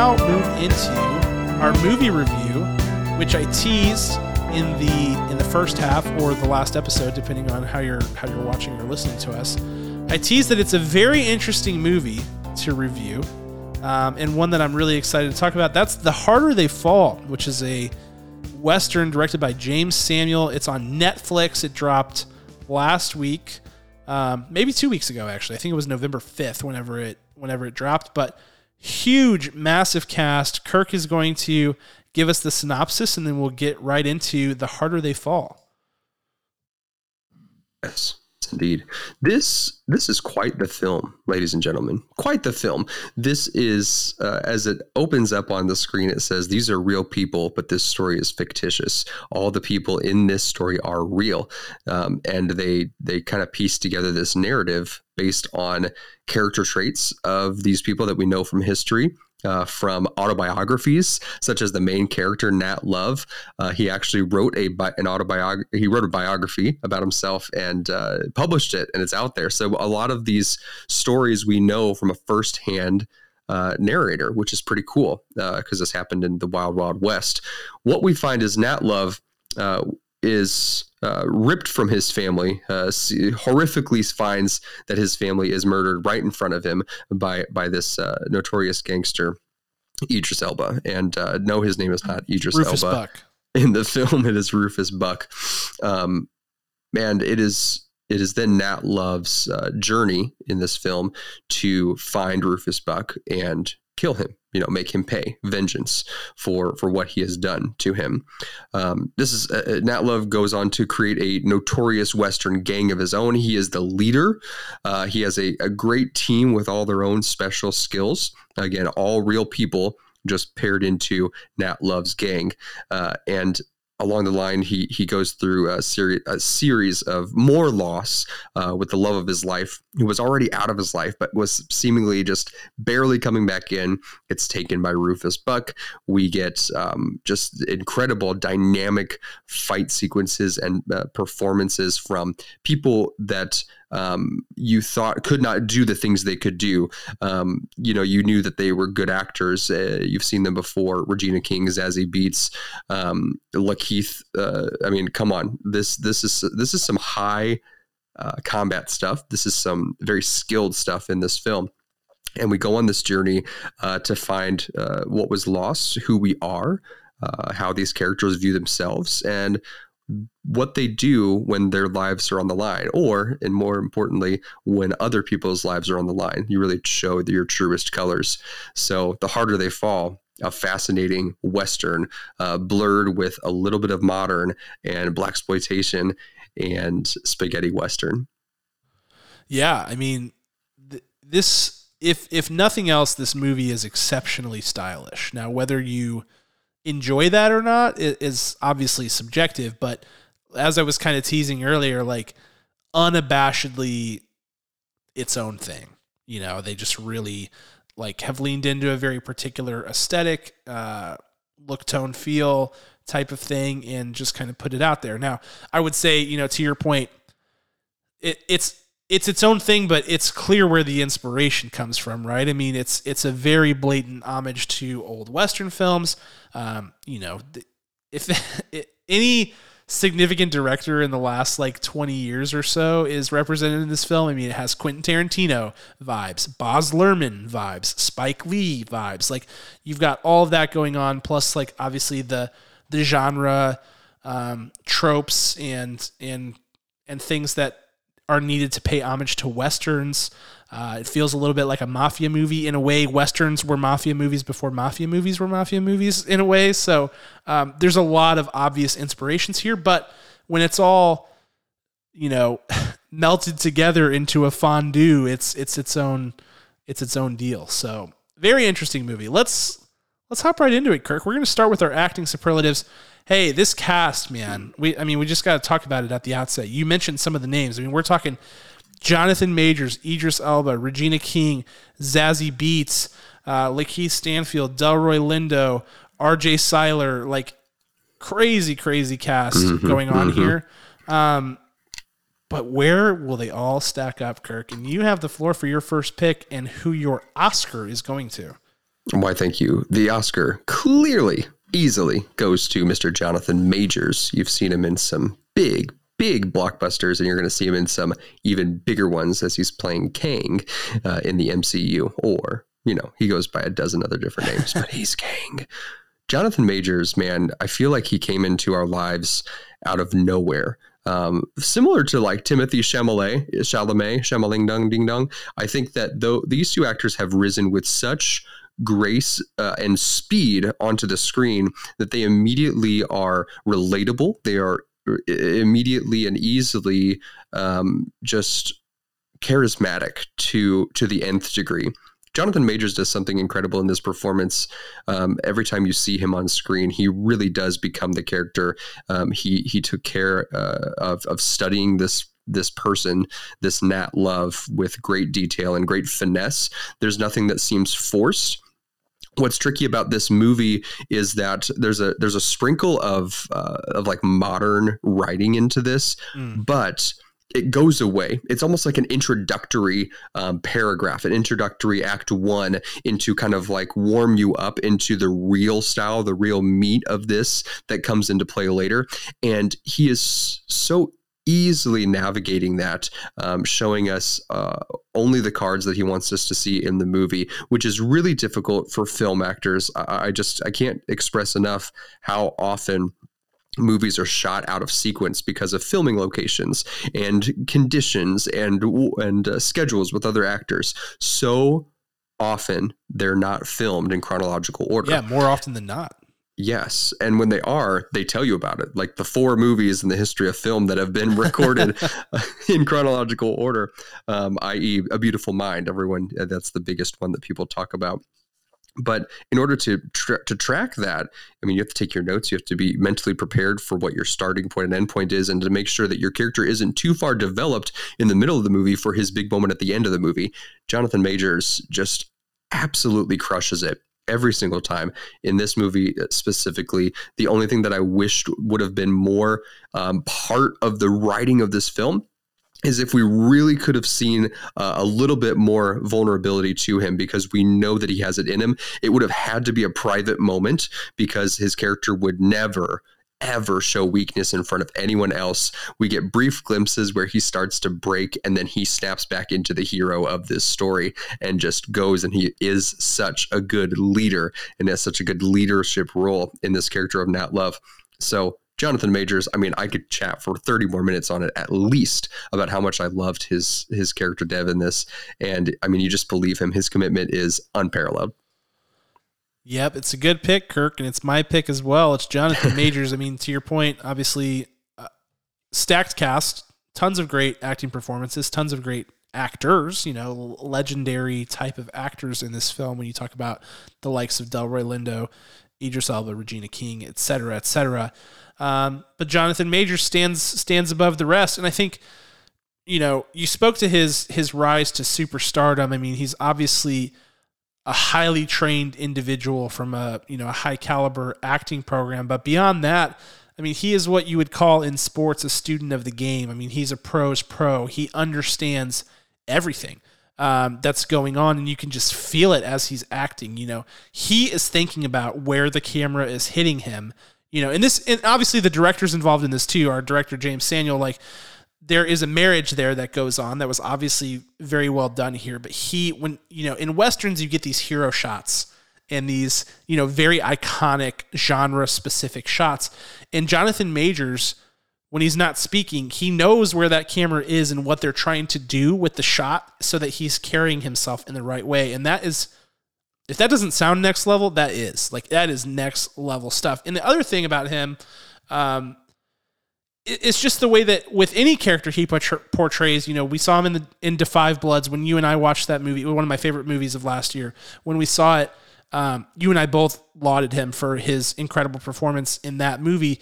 Now move into our movie review, which I teased in the in the first half or the last episode, depending on how you're how you're watching or listening to us. I teased that it's a very interesting movie to review, um, and one that I'm really excited to talk about. That's The Harder They Fall, which is a western directed by Jeymes Samuel. It's on Netflix. It dropped last week, um, maybe two weeks ago. Actually, I think it was November 5th whenever it whenever it dropped. But huge, massive cast. Kirk is going to give us the synopsis, and then we'll get right into The Harder They Fall. Yes indeed. This this is quite the film, ladies and gentlemen. Quite the film. This is uh, as it opens up on the screen. It says these are real people, but this story is fictitious. All the people in this story are real, um, and they they kind of piece together this narrative based on character traits of these people that we know from history uh, from autobiographies, such as the main character Nat Love. Uh, he actually wrote a an autobiography. He wrote a biography about himself and uh, published it, and it's out there. So a lot of these stories we know from a firsthand uh, narrator, which is pretty cool because uh, this happened in the Wild Wild West. What we find is Nat Love uh, is uh, ripped from his family, uh, horrifically finds that his family is murdered right in front of him by by this uh, notorious gangster, Idris Elba. And uh, no, his name is not Idris Rufus Elba. Buck. In the film, it is Rufus Buck. Um, and it is it is then Nat Love's uh, journey in this film to find Rufus Buck and kill him you know make him pay vengeance for for what he has done to him. Um, this is uh, uh, nat love goes on to create a notorious western gang of his own. He is the leader. Uh, he has a, a great team with all their own special skills. Again all real people just paired into nat love's gang. Uh, and along the line, he he goes through a, seri- a series of more loss uh, with the love of his life, who was already out of his life, but was seemingly just barely coming back in. It's taken by Rufus Buck. We get um, just incredible dynamic fight sequences and uh, performances from people that um, you thought could not do the things they could do. Um, you know, you knew that they were good actors. Uh, you've seen them before. Regina King, Zazie Beetz, um, Lakeith. Uh, I mean, come on. This this is this is some high uh, combat stuff. This is some very skilled stuff in this film. And we go on this journey uh, to find uh, what was lost, who we are, uh, how these characters view themselves, and what they do when their lives are on the line, or, and more importantly, when other people's lives are on the line. You really show your truest colors. So the harder they fall, a fascinating Western, uh, blurred with a little bit of modern and blaxploitation and spaghetti Western. Yeah, I mean, th- this if if nothing else, this movie is exceptionally stylish. Now, whether you enjoy that or not is obviously subjective, but as I was kind of teasing earlier, like unabashedly its own thing. You know, they just really like have leaned into a very particular aesthetic, uh, look, tone, feel type of thing, and just kind of put it out there. Now, I would say, you know, to your point, it, it's it's its own thing, but it's clear where the inspiration comes from, right? I mean, it's it's a very blatant homage to old Western films. Um, you know, if any significant director in the last like 20 years or so is represented in this film. I mean, it has Quentin Tarantino vibes, Baz Luhrmann vibes, Spike Lee vibes. Like you've got all of that going on, plus like obviously the the genre um, tropes and and and things that are needed to pay homage to westerns. Uh, it feels a little bit like a mafia movie in a way. Westerns were mafia movies before mafia movies were mafia movies in a way. So um, there's a lot of obvious inspirations here, but when it's all, you know, melted together into a fondue, it's it's its own it's its own deal. So very interesting movie. Let's let's hop right into it, Kirk. We're going to start with our acting superlatives hey, this cast, man. We, I mean, we just got to talk about it at the outset. You mentioned some of the names. I mean, we're talking Jonathan Majors, Idris Elba, Regina King, Zazie Beetz, uh, Lakeith Stanfield, Delroy Lindo, R.J. Cyler. like crazy, crazy cast mm-hmm, going on mm-hmm. here. Um, but where will they all stack up, Kirk? And you have the floor for your first pick and who your Oscar is going to. Why, thank you. The Oscar clearly, easily goes to Mr. Jonathan Majors. You've seen him in some big, big blockbusters, and you're going to see him in some even bigger ones as he's playing Kang uh, in the MCU. Or, you know, he goes by a dozen other different names, but he's Kang. Jonathan Majors, man, I feel like he came into our lives out of nowhere. Um, similar to like Timothée Chalamet, Chalamet, Chamaling Dong Ding Dong. I think that though these two actors have risen with such grace uh, and speed onto the screen that they immediately are relatable. They are uh, immediately and easily um, just charismatic to to the nth degree. Jonathan Majors does something incredible in this performance. Um, every time you see him on screen, he really does become the character. Um, he he took care uh, of of studying this this person, this Nat Love, with great detail and great finesse. There's nothing that seems forced what's tricky about this movie is that there's a there's a sprinkle of uh, of like modern writing into this, mm. but it goes away. It's almost like an introductory um, paragraph, an introductory act one into kind of like warm you up into the real style, the real meat of this that comes into play later. And he is so easily navigating that, um, showing us uh, only the cards that he wants us to see in the movie, which is really difficult for film actors. I, I just I can't express enough how often movies are shot out of sequence because of filming locations and conditions and and uh, schedules with other actors. So often they're not filmed in chronological order. Yeah, more often than not. Yes, and when they are, they tell you about it. Like the four movies in the history of film that have been recorded in chronological order, um, i.e., A Beautiful Mind. Everyone, uh, that's the biggest one that people talk about but in order to tra- to track that i mean you have to take your notes you have to be mentally prepared for what your starting point and end point is and to make sure that your character isn't too far developed in the middle of the movie for his big moment at the end of the movie jonathan majors just absolutely crushes it every single time in this movie uh, specifically the only thing that i wished would have been more um, part of the writing of this film is if we really could have seen uh, a little bit more vulnerability to him because we know that he has it in him. It would have had to be a private moment because his character would never ever show weakness in front of anyone else. We get brief glimpses where he starts to break and then he snaps back into the hero of this story and just goes and he is such a good leader and has such a good leadership role in this character of Nat Love. So Jonathan Majors, I mean, I could chat for 30 more minutes on it at least about how much I loved his his character dev in this. And I mean, you just believe him. His commitment is unparalleled. Yep, it's a good pick, Kirk, and it's my pick as well. It's Jonathan Majors. I mean, to your point, obviously, uh, stacked cast, tons of great acting performances, tons of great actors, you know, legendary type of actors in this film when you talk about the likes of Delroy Lindo, Idris Elba, Regina King, et cetera, et cetera. Um, but Jonathan Majors stands stands above the rest, and I think you know you spoke to his his rise to superstardom. I mean, he's obviously a highly trained individual from a you know a high caliber acting program, but beyond that. I mean, he is what you would call in sports a student of the game. I mean, he's a pro's pro. He understands everything um, that's going on, and you can just feel it as he's acting. You know, he is thinking about where the camera is hitting him you know, and this, and obviously the director's involved in this too. Our director Jeymes Samuel, like there is a marriage there that goes on that was obviously very well done here. But he, when you know, in westerns you get these hero shots and these you know very iconic genre specific shots, and Jonathan Majors. When he's not speaking, he knows where that camera is and what they're trying to do with the shot so that he's carrying himself in the right way. And that is if that doesn't sound next level, that is like that is next level stuff. And the other thing about him, um, it's just the way that with any character he portrays. You know, we saw him in the in 5 Bloods when you and I watched that movie. One of my favorite movies of last year. When we saw it, um, you and I both lauded him for his incredible performance in that movie.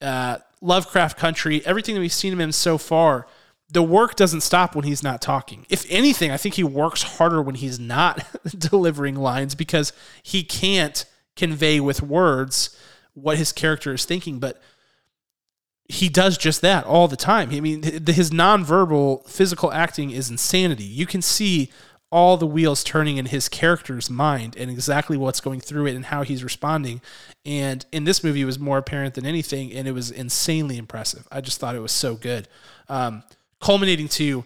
Uh, Lovecraft Country, everything that we've seen him in so far the work doesn't stop when he's not talking. If anything, I think he works harder when he's not delivering lines because he can't convey with words what his character is thinking, but he does just that all the time. I mean, his nonverbal physical acting is insanity. You can see all the wheels turning in his character's mind and exactly what's going through it and how he's responding. And in this movie, it was more apparent than anything, and it was insanely impressive. I just thought it was so good, um, culminating to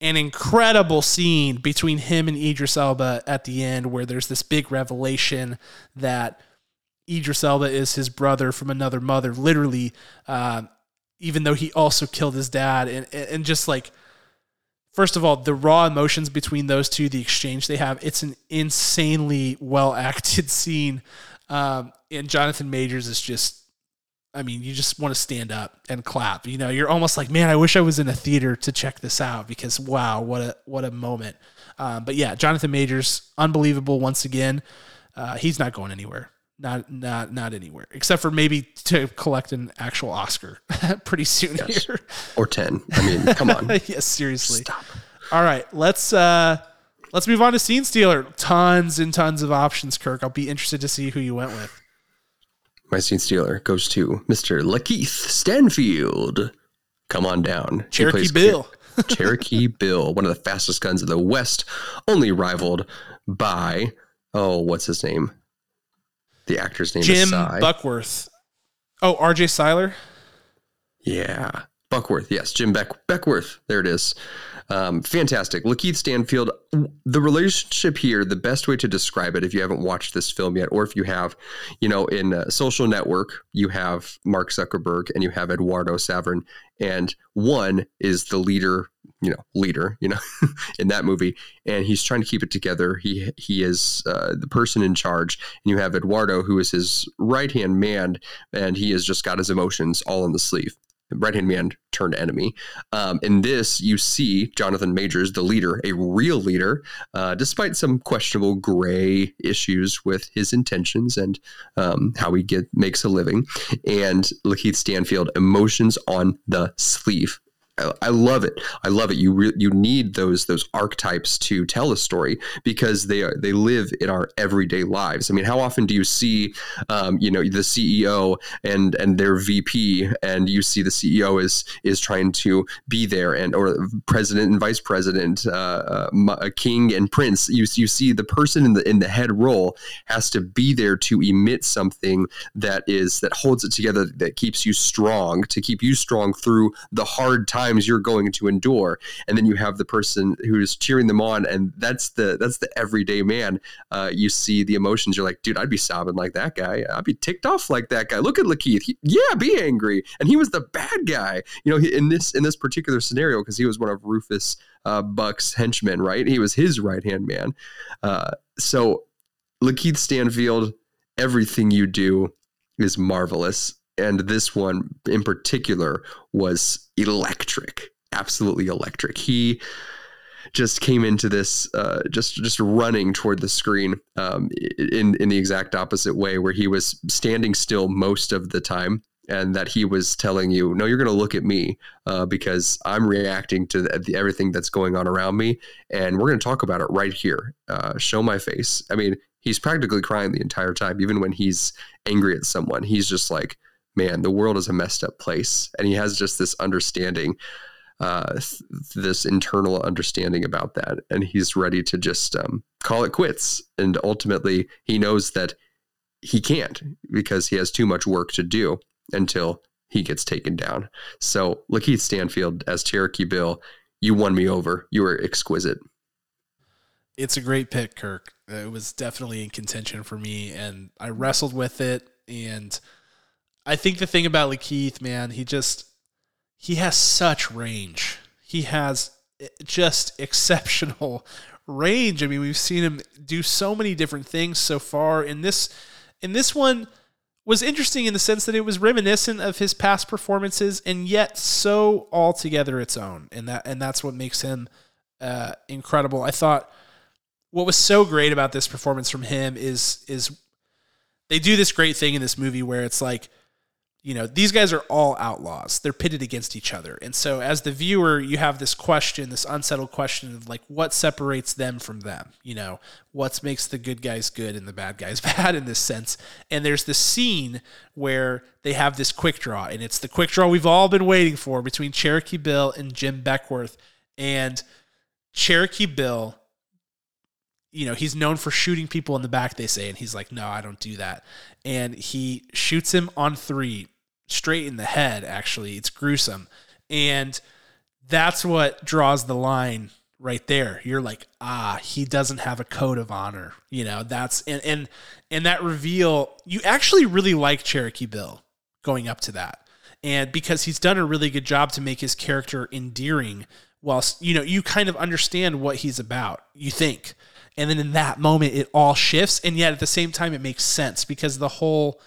an incredible scene between him and Idris Elba at the end, where there's this big revelation that Idris Elba is his brother from another mother, literally, uh, even though he also killed his dad, and and just like first of all, the raw emotions between those two, the exchange they have, it's an insanely well acted scene. Um, and Jonathan Majors is just, I mean, you just want to stand up and clap. You know, you're almost like, man, I wish I was in a theater to check this out because wow, what a what a moment. Um, but yeah, Jonathan Majors, unbelievable once again. Uh, he's not going anywhere. Not not not anywhere except for maybe to collect an actual Oscar pretty soon yes. here or ten. I mean, come on. yes, seriously. Stop. All right, let's uh let's move on to Scene Stealer. Tons and tons of options, Kirk. I'll be interested to see who you went with. My Scene Stealer goes to Mr. Lakeith Stanfield. Come on down. Cherokee Bill. Cherokee Bill, one of the fastest guns of the West, only rivaled by oh, what's his name? The actor's name Jim. Buckworth. Oh, R.J. Cyler. Yeah, Buckworth. Yes, Jim Beck Beckwourth. There it is. Um, fantastic. Lakeith Stanfield. The relationship here, the best way to describe it, if you haven't watched this film yet, or if you have, you know, in Social Network, you have Mark Zuckerberg and you have Eduardo Saverin, and one is the leader you know leader you know in that movie and he's trying to keep it together he he is uh, the person in charge and you have eduardo who is his right hand man and he has just got his emotions all in the sleeve right hand man turned enemy. Um, in this, you see Jonathan Majors, the leader, a real leader, uh, despite some questionable gray issues with his intentions and um, how he get makes a living. And Lakeith Stanfield, emotions on the sleeve. I love it. I love it. You re- you need those those archetypes to tell a story because they are they live in our everyday lives. I mean, how often do you see, um, you know, the CEO and and their VP, and you see the CEO is is trying to be there, and or president and vice president, uh, uh, king and prince. You you see the person in the in the head role has to be there to emit something that is that holds it together, that keeps you strong, to keep you strong through the hard times times you're going to endure. And then you have the person who's cheering them on and that's the that's the everyday man. Uh, you see the emotions. You're like dude i'd be sobbing like that guy. I'd be ticked off like that guy. Look at lakeith. He, yeah be angry. And he was the bad guy. You know in this in this particular scenario because he was one of rufus uh, buck's henchmen right? He was his right hand man. Uh, so lakeith stanfield everything you do is marvelous and this one in particular was electric, absolutely electric. He just came into this uh, just just running toward the screen um, in in the exact opposite way, where he was standing still most of the time, and that he was telling you, "No, you're going to look at me uh, because I'm reacting to the, the, everything that's going on around me, and we're going to talk about it right here. Uh, show my face." I mean, he's practically crying the entire time, even when he's angry at someone. He's just like man, the world is a messed up place. And he has just this understanding, uh, th- this internal understanding about that. And he's ready to just um, call it quits. And ultimately, he knows that he can't because he has too much work to do until he gets taken down. So, Lakeith Stanfield as Cherokee Bill, you won me over. You were exquisite. It's a great pick, Kirk. It was definitely in contention for me, and I wrestled with it. And I think the thing about Lakeith, man, he just he has such range. He has just exceptional range. I mean, we've seen him do so many different things so far. In this in this one was interesting in the sense that it was reminiscent of his past performances and yet so altogether its own. And that and that's what makes him uh, incredible. I thought what was so great about this performance from him is is they do this great thing in this movie where it's like you know, these guys are all outlaws. They're pitted against each other. And so as the viewer, you have this question, this unsettled question of like what separates them from them? You know, what makes the good guys good and the bad guys bad in this sense? And there's this scene where they have this quick draw, and it's the quick draw we've all been waiting for between Cherokee Bill and Jim Beckwourth. And Cherokee Bill you know, he's known for shooting people in the back, they say, and he's like, no, I don't do that. And he shoots him on three, straight in the head, actually. It's gruesome. And that's what draws the line right there. You're like, ah, he doesn't have a code of honor. You know, that's and and and that reveal, you actually really like Cherokee Bill going up to that. And because he's done a really good job to make his character endearing whilst you know, you kind of understand what he's about, you think. And then in that moment it all shifts and yet at the same time it makes sense because the whole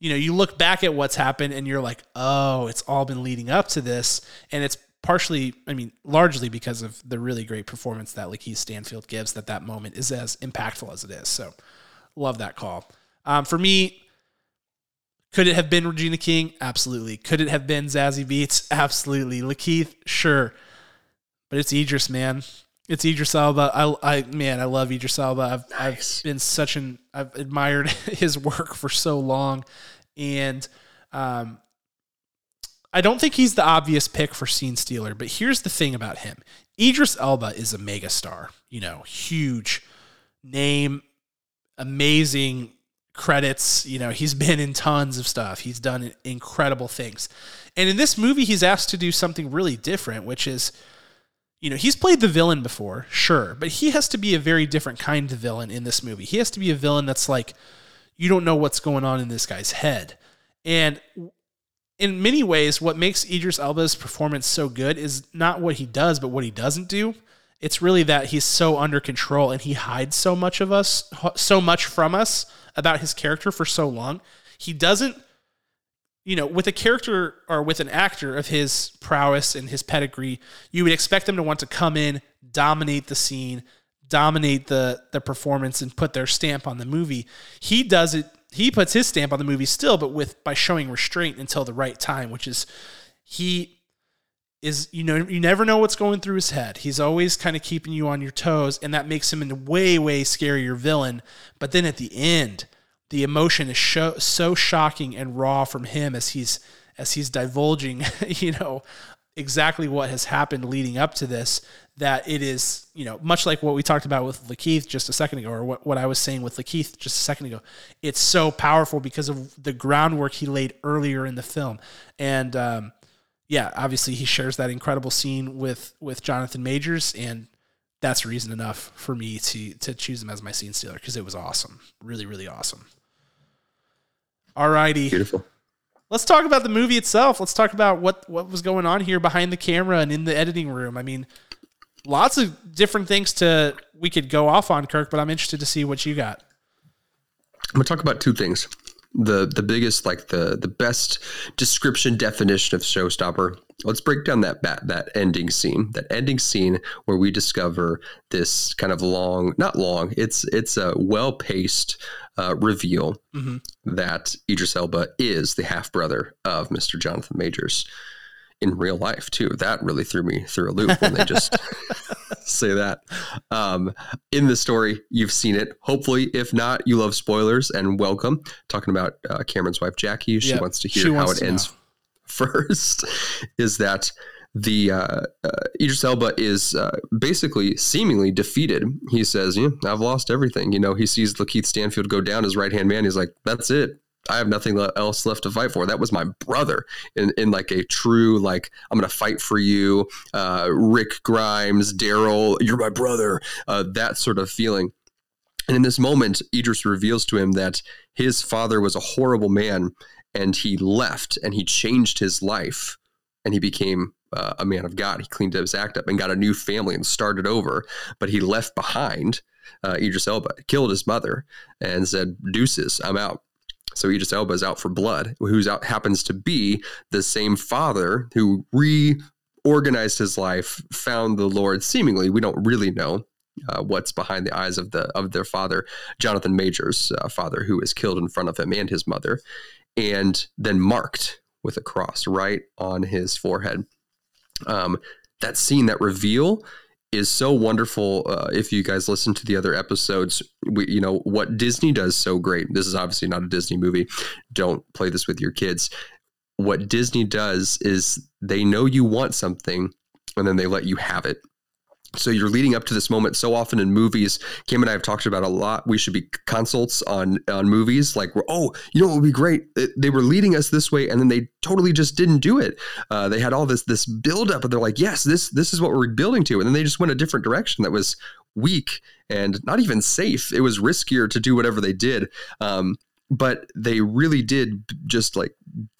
you know, you look back at what's happened and you're like, "Oh, it's all been leading up to this." And it's partially, I mean, largely because of the really great performance that Lakeith Stanfield gives, that that moment is as impactful as it is. So, love that call. Um, for me, could it have been Regina King? Absolutely. Could it have been Zazie Beetz? Absolutely. Lakeith, sure. But it's Idris, man. It's Idris Elba. I, I man, I love Idris Elba. I've, nice. I've been such an, I've admired his work for so long, and um, I don't think he's the obvious pick for scene stealer, but here's the thing about him. Idris Elba is a megastar, you know, huge name, amazing credits, you know, he's been in tons of stuff. He's done incredible things. And in this movie he's asked to do something really different, which is you know, he's played the villain before, sure, but he has to be a very different kind of villain in this movie. He has to be a villain that's like you don't know what's going on in this guy's head. And in many ways, what makes Idris Elba's performance so good is not what he does, but what he doesn't do. It's really that he's so under control and he hides so much of us, so much from us about his character for so long. He doesn't, you know, with a character or with an actor of his prowess and his pedigree, you would expect them to want to come in, dominate the scene, dominate the the performance and put their stamp on the movie. He does it he puts his stamp on the movie still, but with by showing restraint until the right time, which is he is you know you never know what's going through his head. He's always kind of keeping you on your toes, and that makes him a way way scarier villain. But then at the end, the emotion is so, shocking and raw from him as he's as he's divulging, you know, exactly what has happened leading up to this that it is, you know, much like what we talked about with Lakeith just a second ago, or what, what I was saying with Lakeith just a second ago. It's so powerful because of the groundwork he laid earlier in the film. And um, yeah, obviously he shares that incredible scene with with Jonathan Majors, and that's reason enough for me to to choose him as my scene stealer because it was awesome. Really, really awesome. Alrighty. Beautiful. Let's talk about the movie itself. Let's talk about what what was going on here behind the camera and in the editing room. I mean, lots of different things to we could go off on, Kirk, but I'm interested to see what you got. I'm gonna talk about two things. The the biggest, like the the best description definition of showstopper. Let's break down that that, that ending scene. That ending scene where we discover this kind of long, not long. It's it's a well paced uh, reveal mm-hmm. that Idris Elba is the half brother of Mr. Jonathan Majors in real life too. That really threw me through a loop when they just say that. Um, in the story, you've seen it. Hopefully, if not, you love spoilers and welcome. Talking about uh, Cameron's wife Jackie, she yep. wants to hear how it ends. Know. First, is that the uh, uh, Idris Elba is uh, basically seemingly defeated. He says, "Yeah, I've lost everything." You know, he sees Lakeith Stanfield go down, his right hand man. He's like, "That's it. I have nothing else left to fight for. That was my brother in, in like a true, like, I'm going to fight for you. Uh, Rick Grimes, Daryl, you're my brother. Uh, that sort of feeling. And in this moment, Idris reveals to him that his father was a horrible man and he left and he changed his life and he became uh, a man of God. He cleaned up his act up and got a new family and started over. But he left behind uh, Idris Elba, killed his mother, and said, Deuces, I'm out. So Idris Elba is out for blood, who's out happens to be the same father who reorganized his life, found the Lord. Seemingly, we don't really know uh, what's behind the eyes of the of their father, Jonathan Majors' uh, father, who was killed in front of him and his mother, and then marked with a cross right on his forehead. Um, that scene, that reveal, is so wonderful. Uh, if you guys listen to the other episodes, we, you know, what Disney does so great. This is obviously not a Disney movie. Don't play this with your kids. What Disney does is they know you want something and then they let you have it. So you're leading up to this moment so often in movies. Cam and i have talked about a lot. We should be consults on on movies. Like oh you know it would be great? They were leading us this way and then they totally just didn't do it. Uh, they had all this this build up and they're like yes this this is what we're building to. And then they just went a different direction that was weak and not even safe. It was riskier to do whatever they did. Um, but they really did just like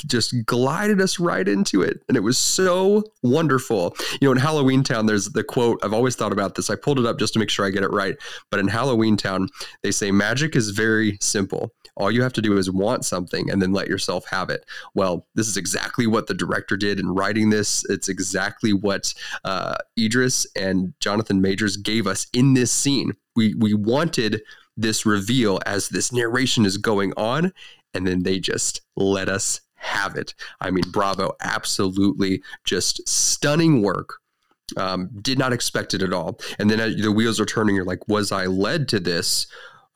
just glided us right into it and it was so wonderful. You know in Halloweentown there's the quote i've always thought about this i pulled it up just to make sure i get it right but in Halloweentown they say magic is very simple. All you have to do is want something and then let yourself have it. Well this is exactly what the director did in writing this. It's exactly what uh, idris and jonathan majors gave us in this scene. We we wanted this reveal as this narration is going on, and then they just let us have it. I mean, bravo, absolutely just stunning work. Um, did not expect it at all. And then the wheels are turning. You're like, was I led to this?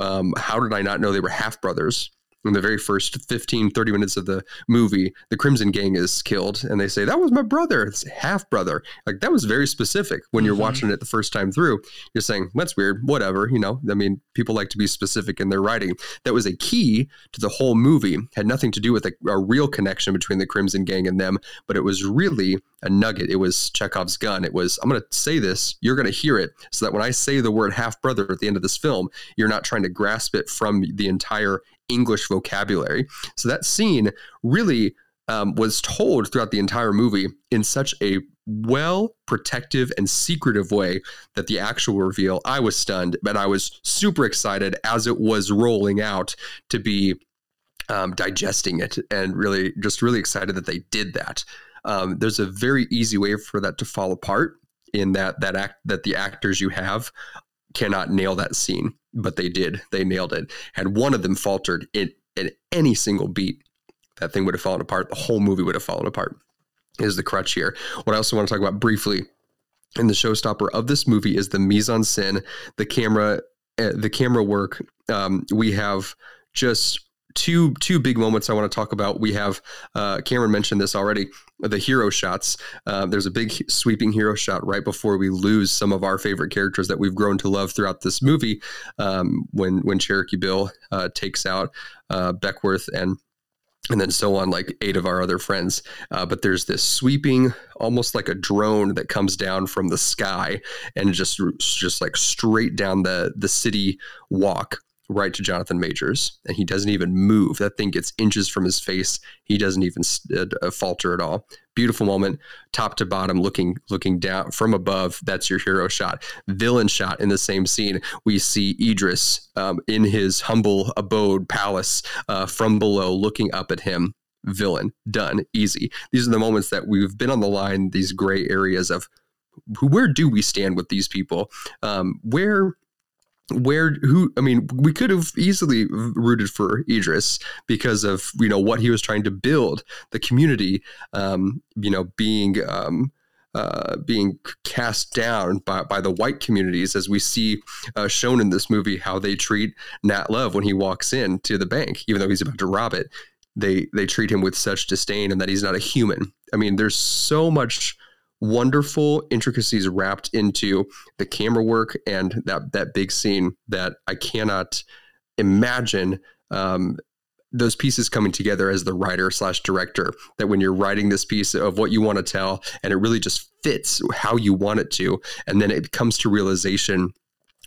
Um, how did I not know they were half brothers? In the very first 15 30 minutes of the movie the crimson gang is killed and they say that was my brother. It's half brother. Like that was very specific when you're mm-hmm. watching it the first time through. You're saying that's weird. Whatever. You know i mean people like to be specific in their writing. That was a key to the whole movie. Had nothing to do with a, a real connection between the crimson gang and them but it was really a nugget. It was chekhov's gun. It was i'm going to say this. You're going to hear it. So that when i say the word half brother at the end of this film you're not trying to grasp it from the entire English vocabulary. So that scene really um, was told throughout the entire movie in such a well protective and secretive way that the actual reveal, I was stunned, but I was super excited as it was rolling out to be um, digesting it and really just really excited that they did that. Um, there's a very easy way for that to fall apart in that that act that the actors you have cannot nail that scene, but they did. They nailed it. Had one of them faltered in, in any single beat, that thing would have fallen apart. The whole movie would have fallen apart. Is the crutch here. What I also want to talk about briefly in the showstopper of this movie is the mise en scène, the camera, uh, the camera work. Um, we have just two two big moments I want to talk about. We have uh, Cameron mentioned this already. The hero shots. Uh, there's a big sweeping hero shot right before we lose some of our favorite characters that we've grown to love throughout this movie. Um, when when Cherokee Bill uh, takes out uh, Beckwourth and and then so on like eight of our other friends uh, but there's this sweeping almost like a drone that comes down from the sky and just just like straight down the the city walk right to Jonathan Majors, and he doesn't even move. That thing gets inches from his face. He doesn't even uh, uh, falter at all. Beautiful moment, top to bottom, looking looking down from above. That's your hero shot. Villain shot in the same scene. We see Idris um, in his humble abode palace uh, from below, looking up at him. Villain done, easy. These are the moments that we've been on the line. These gray areas of where do we stand with these people? Um, where where who I mean, we could have easily rooted for Idris because of you know what he was trying to build, the community, um, you know, being um, uh, being cast down by, by the white communities, as we see uh, shown in this movie, how they treat Nat Love when he walks in to the bank, even though he's about to rob it. They they treat him with such disdain, and that he's not a human. I mean, there's so much wonderful intricacies wrapped into the camera work and that that big scene that I cannot imagine um, those pieces coming together as the writer slash director. That when you're writing this piece of what you want to tell, and it really just fits how you want it to, and then it comes to realization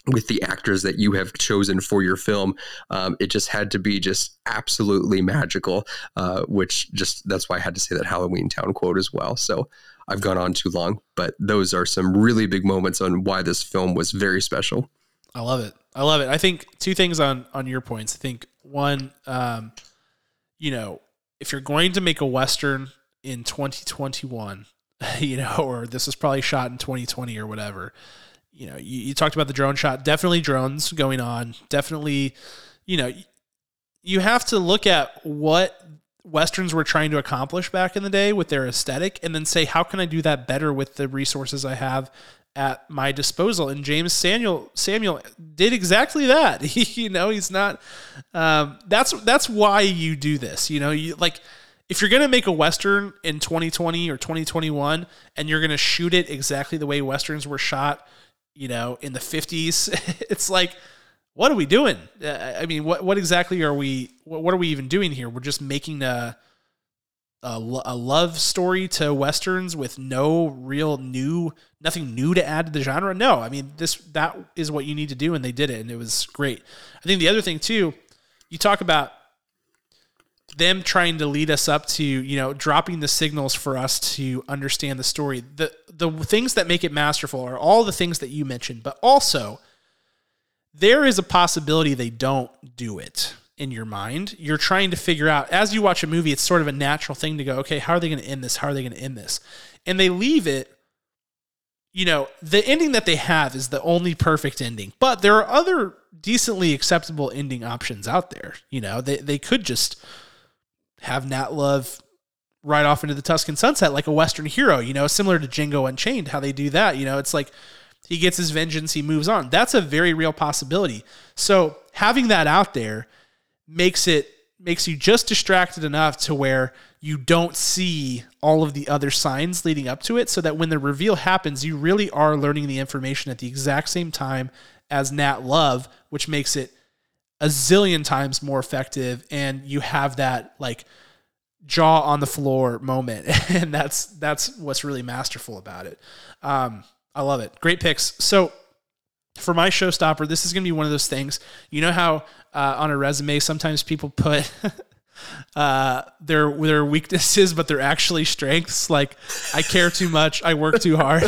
with the actors that you have chosen for your film um, it just had to be just absolutely magical uh, which just that's why i had to say that Halloweentown quote as well so I've gone on too long, but those are some really big moments on why this film was very special. I love it. I love it. I think two things on on your points. I think one, um, you know, if you're going to make a western in 2021, you know, or this was probably shot in 2020 or whatever, you know, you, you talked about the drone shot. Definitely drones going on. Definitely, you know, you have to look at what westerns were trying to accomplish back in the day with their aesthetic and then say how can i do that better with the resources i have at my disposal and Jeymes Samuel samuel did exactly that you know he's not um, that's that's why you do this you know you like if you're going to make a western in 2020 or 2021 and you're going to shoot it exactly the way westerns were shot you know, in the 50s. it's like, what are we doing? Uh, I mean, what what exactly are we? What are we even doing here? We're just making a, a a love story to westerns with no real new, nothing new to add to the genre. No, I mean this that is what you need to do, and they did it, and it was great. I think the other thing too, you talk about them trying to lead us up to you know dropping the signals for us to understand the story the the things that make it masterful are all the things that you mentioned but also there is a possibility they don't do it in your mind. You're trying to figure out as you watch a movie it's sort of a natural thing to go okay how are they going to end this? How are they going to end this? And they leave it you know the ending that they have is the only perfect ending but there are other decently acceptable ending options out there you know? They, they could just have Nat Love ride off into the Tuscan sunset like a Western hero, you know, similar to Django Unchained, how they do that. You know, it's like he gets his vengeance, he moves on. That's a very real possibility. So having that out there makes it makes you just distracted enough to where you don't see all of the other signs leading up to it so that when the reveal happens you really are learning the information at the exact same time as Nat Love which makes it a zillion times more effective and you have that like jaw on the floor moment and that's that's what's really masterful about it um, i love it. Great picks. So for my showstopper this is going to be one of those things. You know how uh, on a resume sometimes people put uh, their their weaknesses but they're actually strengths? Like i care too much. I work too hard.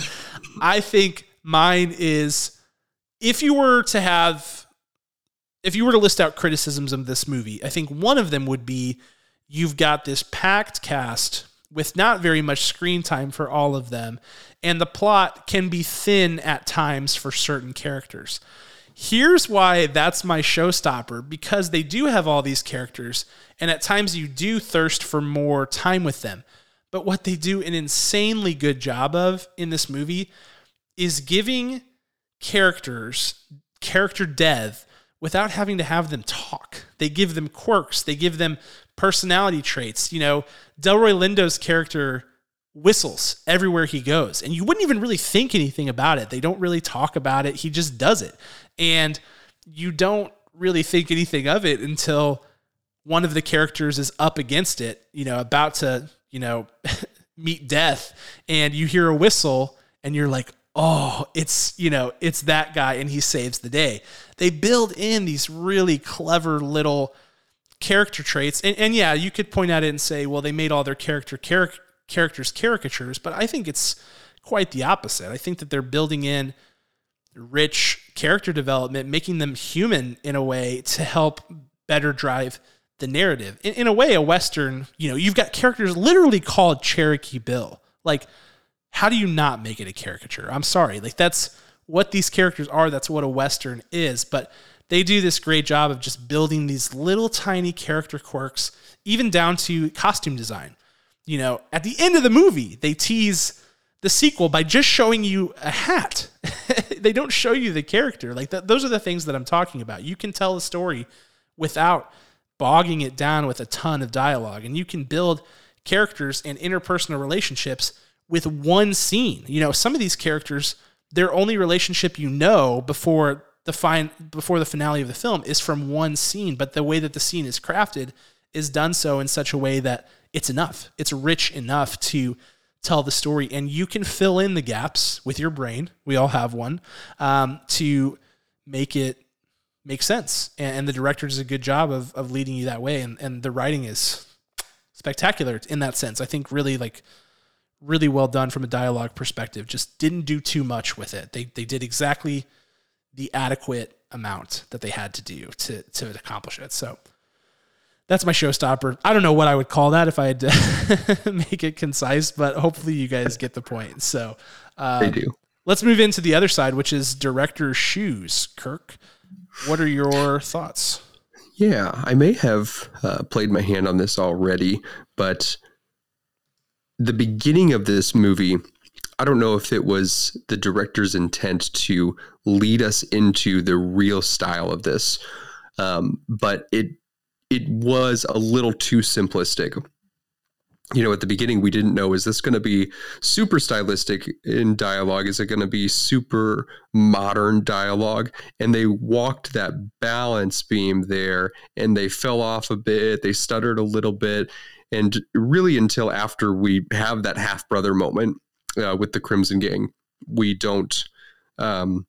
I think mine is if you were to have if you were to list out criticisms of this movie, I think one of them would be you've got this packed cast with not very much screen time for all of them, and the plot can be thin at times for certain characters. Here's why that's my showstopper because they do have all these characters, and at times you do thirst for more time with them. But what they do an insanely good job of in this movie is giving characters character death without having to have them talk. They give them quirks, they give them personality traits. You know, Delroy Lindo's character whistles everywhere he goes, and you wouldn't even really think anything about it. They don't really talk about it, he just does it. And you don't really think anything of it until one of the characters is up against it, you know, about to, you know, meet death, and you hear a whistle, and you're like, oh, it's, you know, it's that guy and he saves the day. They build in these really clever little character traits. And, and yeah, you could point at it and say, well, they made all their character char- characters caricatures, but I think it's quite the opposite. I think that they're building in rich character development, making them human in a way to help better drive the narrative. In, in a way, a Western, you know, you've got characters literally called Cherokee Bill. Like, how do you not make it a caricature? I'm sorry. Like that's what these characters are. That's what a Western is. But they do this great job of just building these little tiny character quirks, even down to costume design. You know, at the end of the movie, they tease the sequel by just showing you a hat. they don't show you the character. Like th- those are the things that I'm talking about. You can tell a story without bogging it down with a ton of dialogue, and you can build characters and interpersonal relationships with one scene. You know, some of these characters, their only relationship you know before the fine before the finale of the film is from one scene, but the way that the scene is crafted is done so in such a way that it's enough. It's rich enough to tell the story, and you can fill in the gaps with your brain. We all have one um, to make it make sense. And, and, the director does a good job of of leading you that way, and and the writing is spectacular in that sense. I think really like really well done from a dialogue perspective. Just didn't do too much with it. They they did exactly the adequate amount that they had to do to to accomplish it. So that's my showstopper. I don't know what I would call that if I had to make it concise, but hopefully you guys get the point. So um, they do. Let's move into the other side, which is director's shoes. Kirk, what are your thoughts? Yeah, I may have uh, played my hand on this already, but the beginning of this movie, I don't know if it was the director's intent to lead us into the real style of this, um, but it it was a little too simplistic. you know, at the beginning, we didn't know is this going to be super stylistic in dialogue? Is it going to be super modern dialogue? And they walked that balance beam there and they fell off a bit. They stuttered a little bit. And really, until after we have that half brother moment uh, with the Crimson Gang, we don't. Um,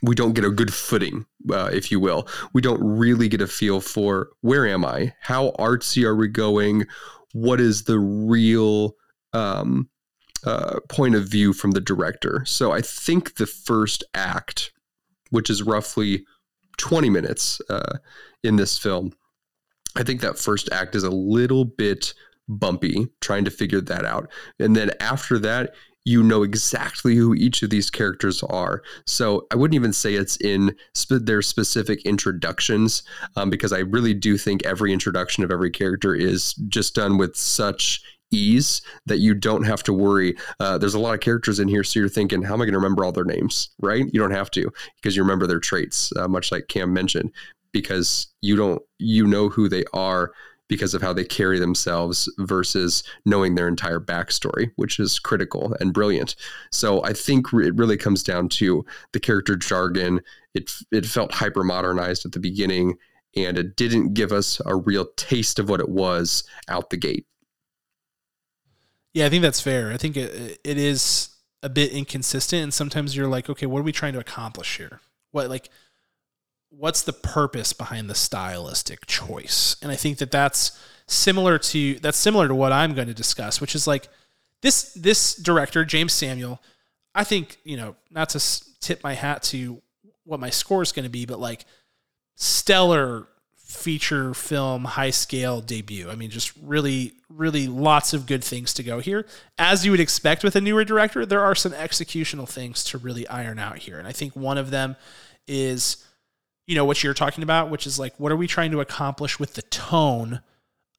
we don't get a good footing, uh, if you will. We don't really get a feel for where am I? How artsy are we going? what is the real um, uh, point of view from the director. So I think the first act, which is roughly 20 minutes uh, in this film, I think that first act is a little bit bumpy trying to figure that out. And then after that, you know exactly who each of these characters are. So I wouldn't even say it's in sp- their specific introductions, um, because I really do think every introduction of every character is just done with such ease that you don't have to worry. Uh, there's a lot of characters in here, so you're thinking, how am I going to remember all their names? Right? You don't have to because you remember their traits, uh, much like Cam mentioned, because you don't you know who they are because of how they carry themselves versus knowing their entire backstory, which is critical and brilliant. So I think it really comes down to the character jargon. It it felt hyper modernized at the beginning, and it didn't give us a real taste of what it was out the gate. Yeah, I think that's fair. I think it, it is a bit inconsistent, and sometimes you're like, okay, what are we trying to accomplish here? What like what's the purpose behind the stylistic choice? And I think that that's similar to that's similar to what I'm going to discuss, which is like this this director Jeymes Samuel. I think you know not to tip my hat to what my score is going to be, but like stellar feature film high scale debut. I mean, just really, really lots of good things to go here. As you would expect with a newer director, there are some executional things to really iron out here. And I think one of them is you know what you're talking about which is like what are we trying to accomplish with the tone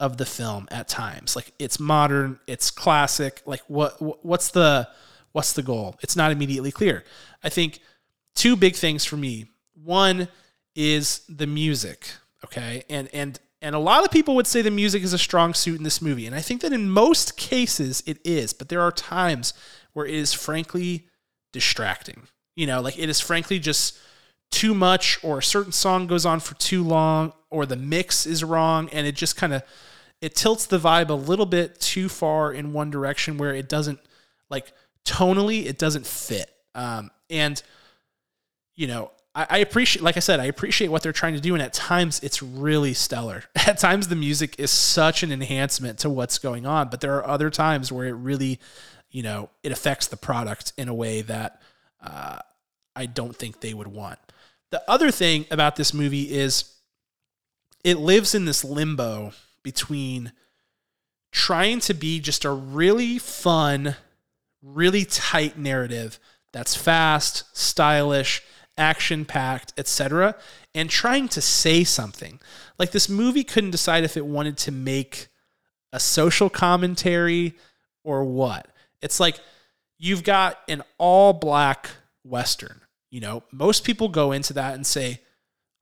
of the film at times? Like it's modern it's classic like what what's the what's the goal? It's not immediately clear. I think two big things for me. One is the music okay? And and and a lot of people would say the music is a strong suit in this movie and i think that in most cases it is but there are times where it is frankly distracting. You know like it is frankly just too much or a certain song goes on for too long or the mix is wrong and it just kind of it tilts the vibe a little bit too far in one direction where it doesn't like tonally it doesn't fit. Um, and you know I, I appreciate like i said i appreciate what they're trying to do and at times it's really stellar. At times the music is such an enhancement to what's going on but there are other times where it really you know it affects the product in a way that uh, i don't think they would want the other thing about this movie is it lives in this limbo between trying to be just a really fun, really tight narrative that's fast, stylish, action packed, etc., and trying to say something. Like this movie couldn't decide if it wanted to make a social commentary or what. It's like you've got an all black Western you know, most people go into that and say,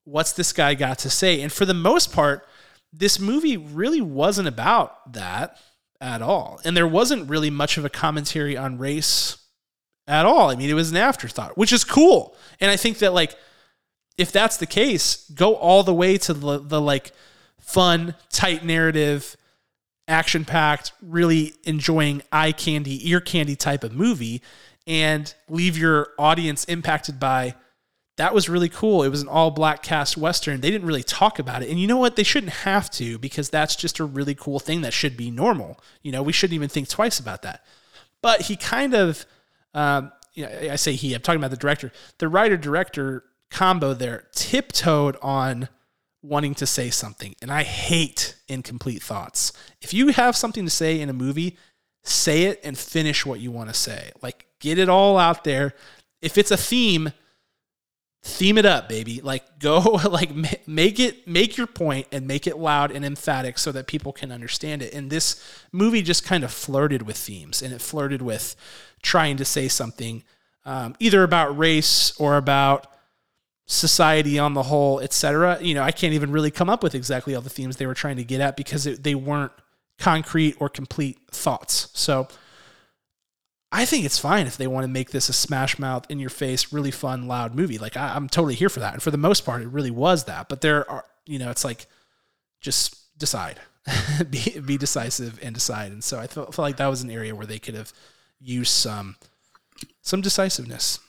what's this guy got to say? And for the most part, this movie really wasn't about that at all. And there wasn't really much of a commentary on race at all. I mean, it was an afterthought, which is cool. And I think that like if that's the case, go all the way to the, the like fun, tight narrative, action packed, really enjoying eye candy, ear candy type of movie and leave your audience impacted by that was really cool. It was an all black cast Western. They didn't really talk about it. And you know what? They shouldn't have to because that's just a really cool thing that should be normal. You know, we shouldn't even think twice about that. But he kind of, um, you know, I say he, I'm talking about the director. The writer director combo there tiptoed on wanting to say something. And I hate incomplete thoughts. If you have something to say in a movie, say it and finish what you want to say. Like get it all out there. If it's a theme, theme it up, baby. Like go like make it make your point and make it loud and emphatic so that people can understand it. And this movie just kind of flirted with themes and it flirted with trying to say something um, either about race or about society on the whole, etc. You know, I can't even really come up with exactly all the themes they were trying to get at because it, they weren't concrete or complete thoughts. So I think it's fine if they want to make this a smash mouth, in your face, really fun, loud movie. Like I, I'm totally here for that. And for the most part, it really was that. But there are, you know, it's like just decide, be, be decisive and decide. And so I felt, felt like that was an area where they could have used some some decisiveness.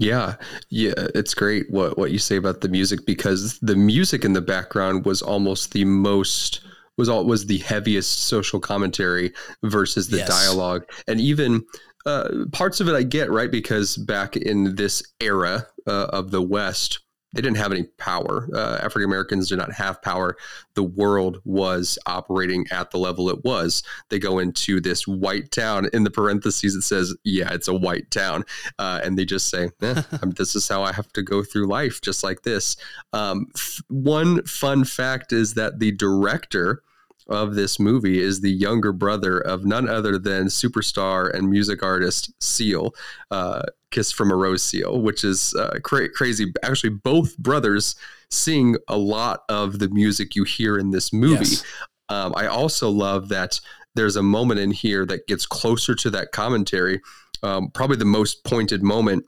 Yeah, yeah, it's great what what you say about the music because the music in the background was almost the most was all was the heaviest social commentary versus the yes. dialogue, and even uh, parts of it I get right because back in this era uh, of the West, they didn't have any power. Uh, African Americans did not have power. The world was operating at the level it was. They go into this white town. In the parentheses, it says, "Yeah, it's a white town," uh, and they just say, eh, "This is how I have to go through life, just like this." Um, f- one fun fact is that the director of this movie is the younger brother of none other than superstar and music artist Seal, uh, Kiss from a Rose Seal, which is uh, cra- crazy. Actually, both brothers sing a lot of the music you hear in this movie. Yes. Um, I also love that there's a moment in here that gets closer to that commentary. Um, probably the most pointed moment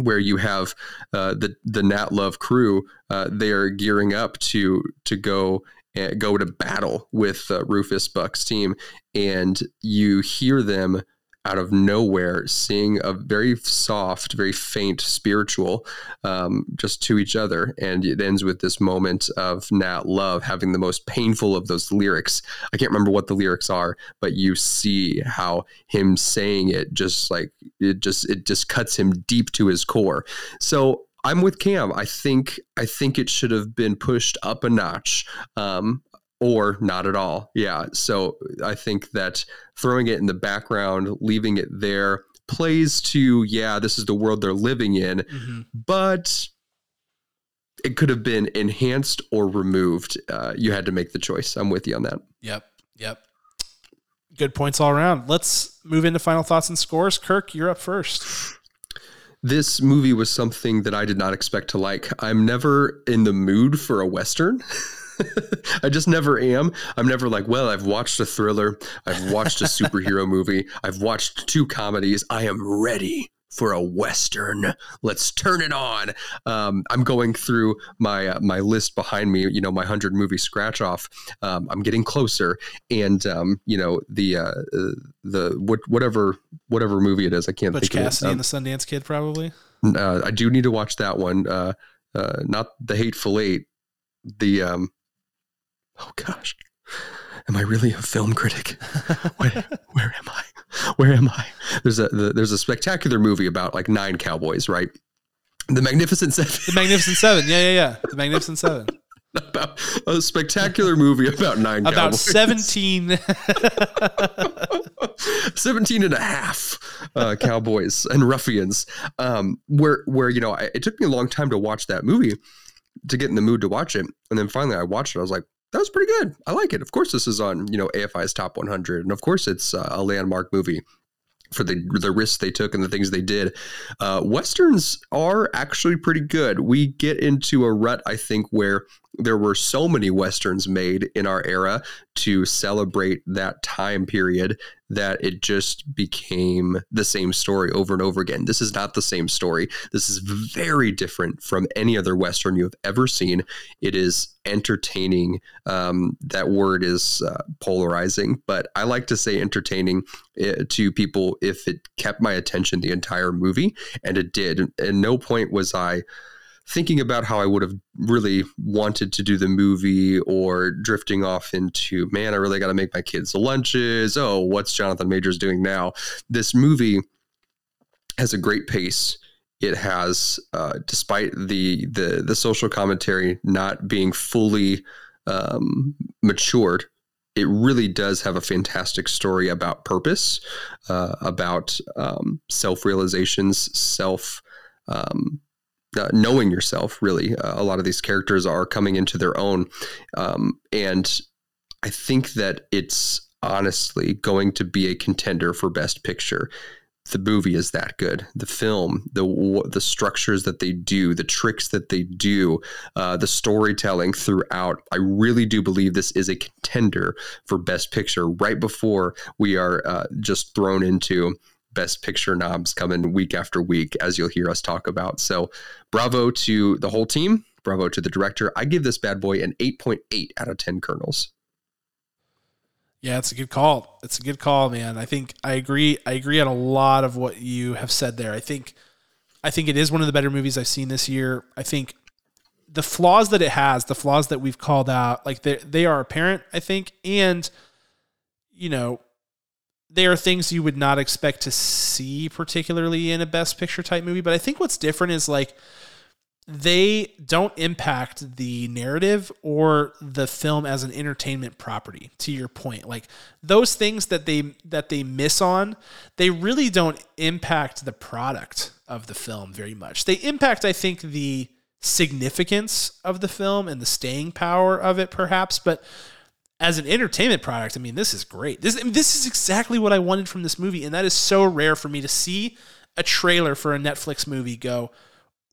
where you have uh, the the Nat Love crew, uh, they are gearing up to to go go to battle with uh, Rufus Buck's team, and you hear them out of nowhere sing a very soft, very faint spiritual um, just to each other. And it ends with this moment of Nat Love having the most painful of those lyrics. I can't remember what the lyrics are, but you see how him saying it just like it just it just cuts him deep to his core. So I'm with Cam. I think I think it should have been pushed up a notch. Um, or not at all. Yeah. So I think that throwing it in the background, leaving it there, plays to, yeah, this is the world they're living in, mm-hmm. but it could have been enhanced or removed. Uh, you had to make the choice. I'm with you on that. Yep. Yep. Good points all around. Let's move into final thoughts and scores. Kirk, you're up first this movie was something that I did not expect to like. I'm never in the mood for a Western. I just never am. I'm never like, well, I've watched a thriller, I've watched a superhero movie, I've watched two comedies. I am ready for a western. Let's turn it on. Um, I'm going through my uh, my list behind me. You know, my hundred movie scratch off. Um, I'm getting closer, and um, you know the uh, the what, whatever whatever movie it is. I can't Butch think Cassidy of it. But Cassidy and the Sundance Kid, probably. Uh, I do need to watch that one. Uh, uh, not the Hateful Eight. The um, oh gosh, am I really a film critic? where, where am I? Where am I? There's a the, there's a spectacular movie about like nine cowboys, right? The Magnificent Seven. The Magnificent Seven. Yeah, yeah, yeah. The Magnificent Seven. about a spectacular movie about nine about cowboys. 17 17 and a half uh, cowboys and ruffians um, where where you know I, it took me a long time to watch that movie to get in the mood to watch it and then finally i watched it i was like that was pretty good. I like it. Of course, this is on you know AFI's top 100, and of course, it's uh, a landmark movie for the the risks they took and the things they did. Uh, Westerns are actually pretty good. We get into a rut, I think, where there were so many westerns made in our era to celebrate that time period that it just became the same story over and over again. This is not the same story. This is very different from any other western you have ever seen. It is entertaining. Um, that word is uh, polarizing, but I like to say entertaining uh, to people if it kept my attention the entire movie, and it did. And no point was I thinking about how I would have really wanted to do the movie or drifting off into, man, I really got to make my kids lunches. Oh, what's Jonathan Majors doing now? This movie has a great pace. It has, uh, despite the, the the social commentary not being fully um, matured, it really does have a fantastic story about purpose, uh, about um, self realizations, self um, uh, knowing yourself really uh, a lot of these characters are coming into their own um, and i think that it's honestly going to be a contender for best picture the movie is that good. The film, the the structures that they do, the tricks that they do, uh, the storytelling throughout. I really do believe this is a contender for Best Picture. Right before we are uh, just thrown into Best Picture knobs coming week after week, as you'll hear us talk about. So, bravo to the whole team. Bravo to the director. I give this bad boy an 8.8 out of 10 kernels. Yeah, it's a good call. It's a good call, man. I think I agree. I agree on a lot of what you have said there. I think, I think it is one of the better movies I've seen this year. I think the flaws that it has, the flaws that we've called out, like they they are apparent. I think, and you know, they are things you would not expect to see, particularly in a Best Picture type movie. But I think what's different is like they don't impact the narrative or the film as an entertainment property to your point like those things that they that they miss on they really don't impact the product of the film very much they impact i think the significance of the film and the staying power of it perhaps but as an entertainment product i mean this is great this this is exactly what i wanted from this movie and that is so rare for me to see a trailer for a netflix movie go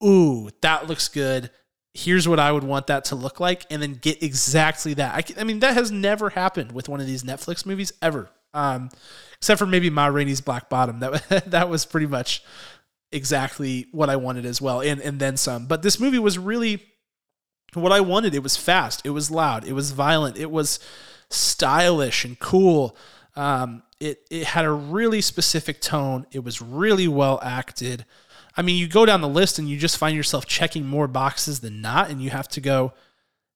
ooh, that looks good. Here's what I would want that to look like, and then get exactly that. I, I mean, that has never happened with one of these Netflix movies ever, um, except for maybe Ma Rainey's Black Bottom. That that was pretty much exactly what I wanted as well, and and then some. But this movie was really what I wanted. It was fast, it was loud, it was violent, it was stylish and cool. Um, it it had a really specific tone. It was really well acted. I mean, you go down the list and you just find yourself checking more boxes than not, and you have to go,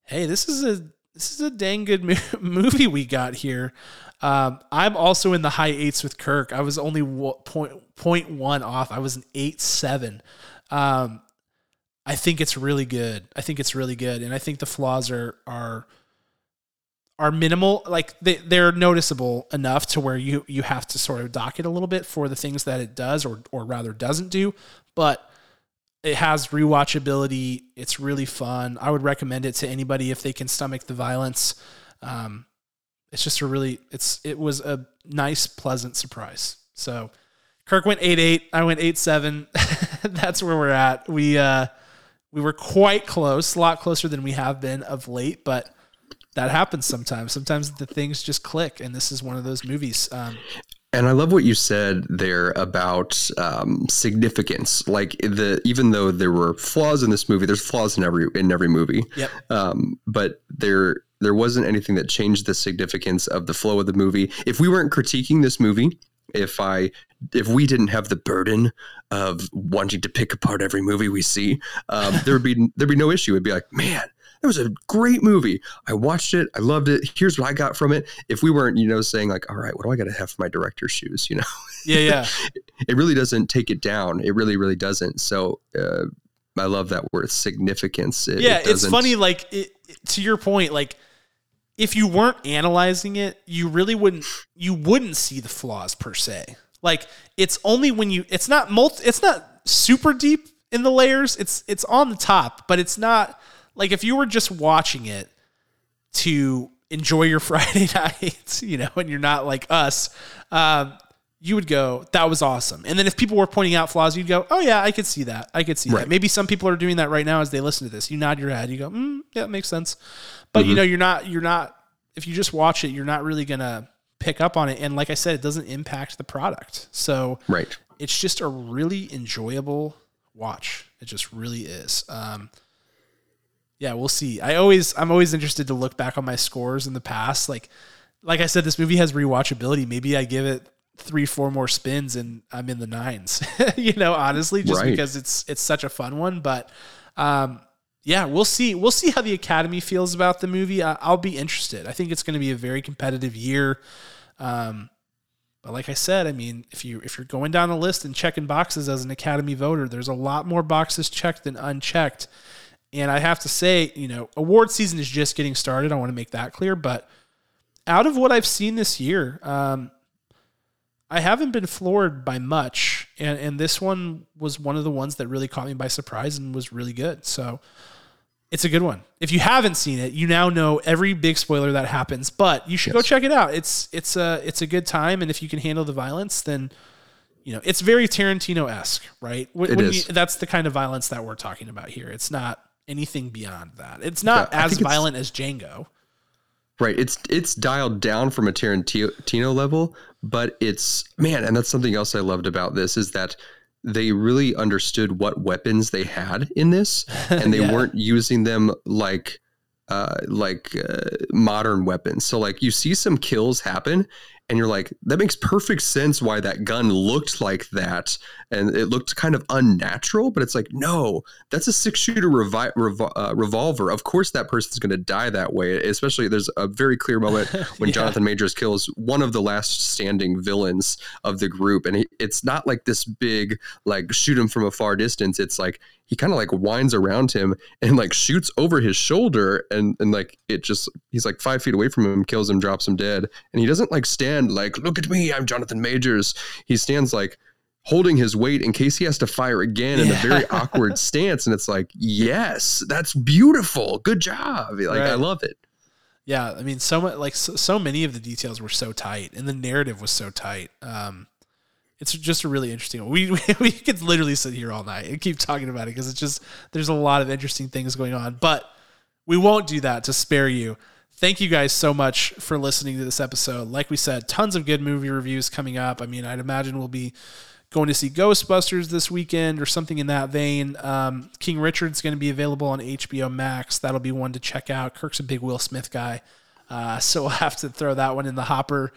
"Hey, this is a this is a dang good movie we got here." Um, I'm also in the high eights with Kirk. I was only point point one off. I was an eight seven. Um, I think it's really good. I think it's really good, and I think the flaws are are are minimal. Like they they're noticeable enough to where you you have to sort of dock it a little bit for the things that it does or or rather doesn't do but it has rewatchability. It's really fun. I would recommend it to anybody if they can stomach the violence. Um, it's just a really it's it was a nice, pleasant surprise. So Kirk went eight eight. I went eight seven. That's where we're at. We uh, we were quite close, a lot closer than we have been of late, but that happens sometimes. Sometimes the things just click, and this is one of those movies. Um, and I love what you said there about um, significance. Like the even though there were flaws in this movie, there's flaws in every in every movie. Yep. Um, but there there wasn't anything that changed the significance of the flow of the movie. If we weren't critiquing this movie, if I if we didn't have the burden of wanting to pick apart every movie we see, um, there would be there'd be no issue. It'd be like, man, it was a great movie. I watched it. I loved it. Here's what I got from it. If we weren't, you know, saying like, all right, what do I got to have for my director's shoes? You know? Yeah, yeah. it really doesn't take it down. It really, really doesn't. So, uh, I love that word significance. It, yeah, it it's funny. Like it, to your point, like if you weren't analyzing it, you really wouldn't you wouldn't see the flaws per se. Like it's only when you it's not multi, it's not super deep in the layers. It's it's on the top, but it's not like if you were just watching it to enjoy your Friday nights, you know, and you're not like us, um, you would go, that was awesome. And then if people were pointing out flaws, you'd go, oh yeah, I could see that. I could see right. that. Maybe some people are doing that right now as they listen to this. You nod your head, you go, mm, yeah, it makes sense. But mm-hmm. you know, you're not, you're not, if you just watch it, you're not really going to pick up on it. And like I said, it doesn't impact the product. So right. it's just a really enjoyable watch. It just really is. Um, yeah, we'll see. I always I'm always interested to look back on my scores in the past. Like like I said, this movie has rewatchability. Maybe I give it three, four more spins and I'm in the nines. you know, honestly, just right. because it's it's such a fun one. But um, yeah, we'll see. We'll see how the Academy feels about the movie. I, will be interested. I think it's going to be a very competitive year. Um, but like I said, I mean, if you if you're going down the list and checking boxes as an Academy voter, there's a lot more boxes checked than unchecked. And I have to say, you know, award season is just getting started. I want to make that clear. But out of what I've seen this year, um, I haven't been floored by much. And, and this one was one of the ones that really caught me by surprise and was really good. So it's a good one. If you haven't seen it, you now know every big spoiler that happens, but you should yes. go check it out. It's it's a it's a good time, and if you can handle the violence, then you know, it's very Tarantino esque, right? When, It when is. you- that's the kind of violence that we're talking about here. It's not anything beyond that. It's not Yeah, as violent as Django. Right. It's it's dialed down from a Tarantino level, but it's man, and that's something else I loved about this is that they really understood what weapons they had in this, and they Yeah. weren't using them like uh, like uh, modern weapons. So like you see some kills happen, and you're like, that makes perfect sense why that gun looked like that, and it looked kind of unnatural. But it's like, no, that's a six shooter revi- revol- uh, revolver. Of course, that person's going to die that way. Especially, there's a very clear moment when Yeah. Jonathan Majors kills one of the last standing villains of the group, and he, it's not like this big like shoot him from a far distance. It's like he kind of like winds around him and like shoots over his shoulder, and and like it just he's like five feet away from him, kills him, drops him dead, and he doesn't like stand like look at me, I'm Jonathan Majors. He stands like holding his weight in case he has to fire again in a very awkward stance. And it's like yes that's beautiful. Good job. Like i love it. Yeah, I mean, so much like so, so many of the details were so tight, and the narrative was so tight. Um, it's just a really interesting. We we, we could literally sit here all night and keep talking about it because it's just there's a lot of interesting things going on, but we won't do that to spare you. Thank you guys so much for listening to this episode. Like we said, tons of good movie reviews coming up. I mean, I'd imagine we'll be going to see Ghostbusters this weekend or something in that vein. Um, King Richard's going to be available on HBO Max. That'll be one to check out. Kirk's a big Will Smith guy. Uh, so we'll have to throw that one in the hopper.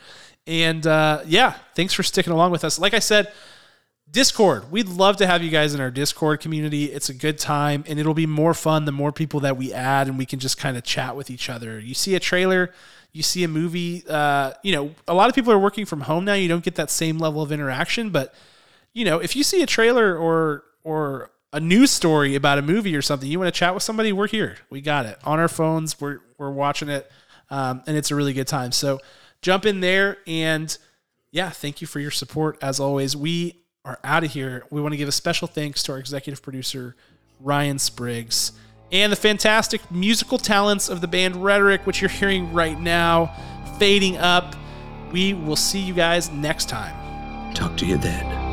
And uh, yeah, thanks for sticking along with us. Like I said, Discord. We'd love to have you guys in our Discord community. It's a good time and it'll be more fun the more people that we add and we can just kind of chat with each other. You see a trailer, you see a movie, uh, you know, a lot of people are working from home now. You don't get that same level of interaction, but you know, if you see a trailer or or a news story about a movie or something, you want to chat with somebody, we're here. We got it on our phones. We're we're watching it, um, and it's a really good time. So jump in there and yeah, thank you for your support as always. We are out of here. We want to give a special thanks to our executive producer Ryan Spriggs and the fantastic musical talents of the band Rhetoric, which you're hearing right now, fading up. We will see you guys next time. talk to you then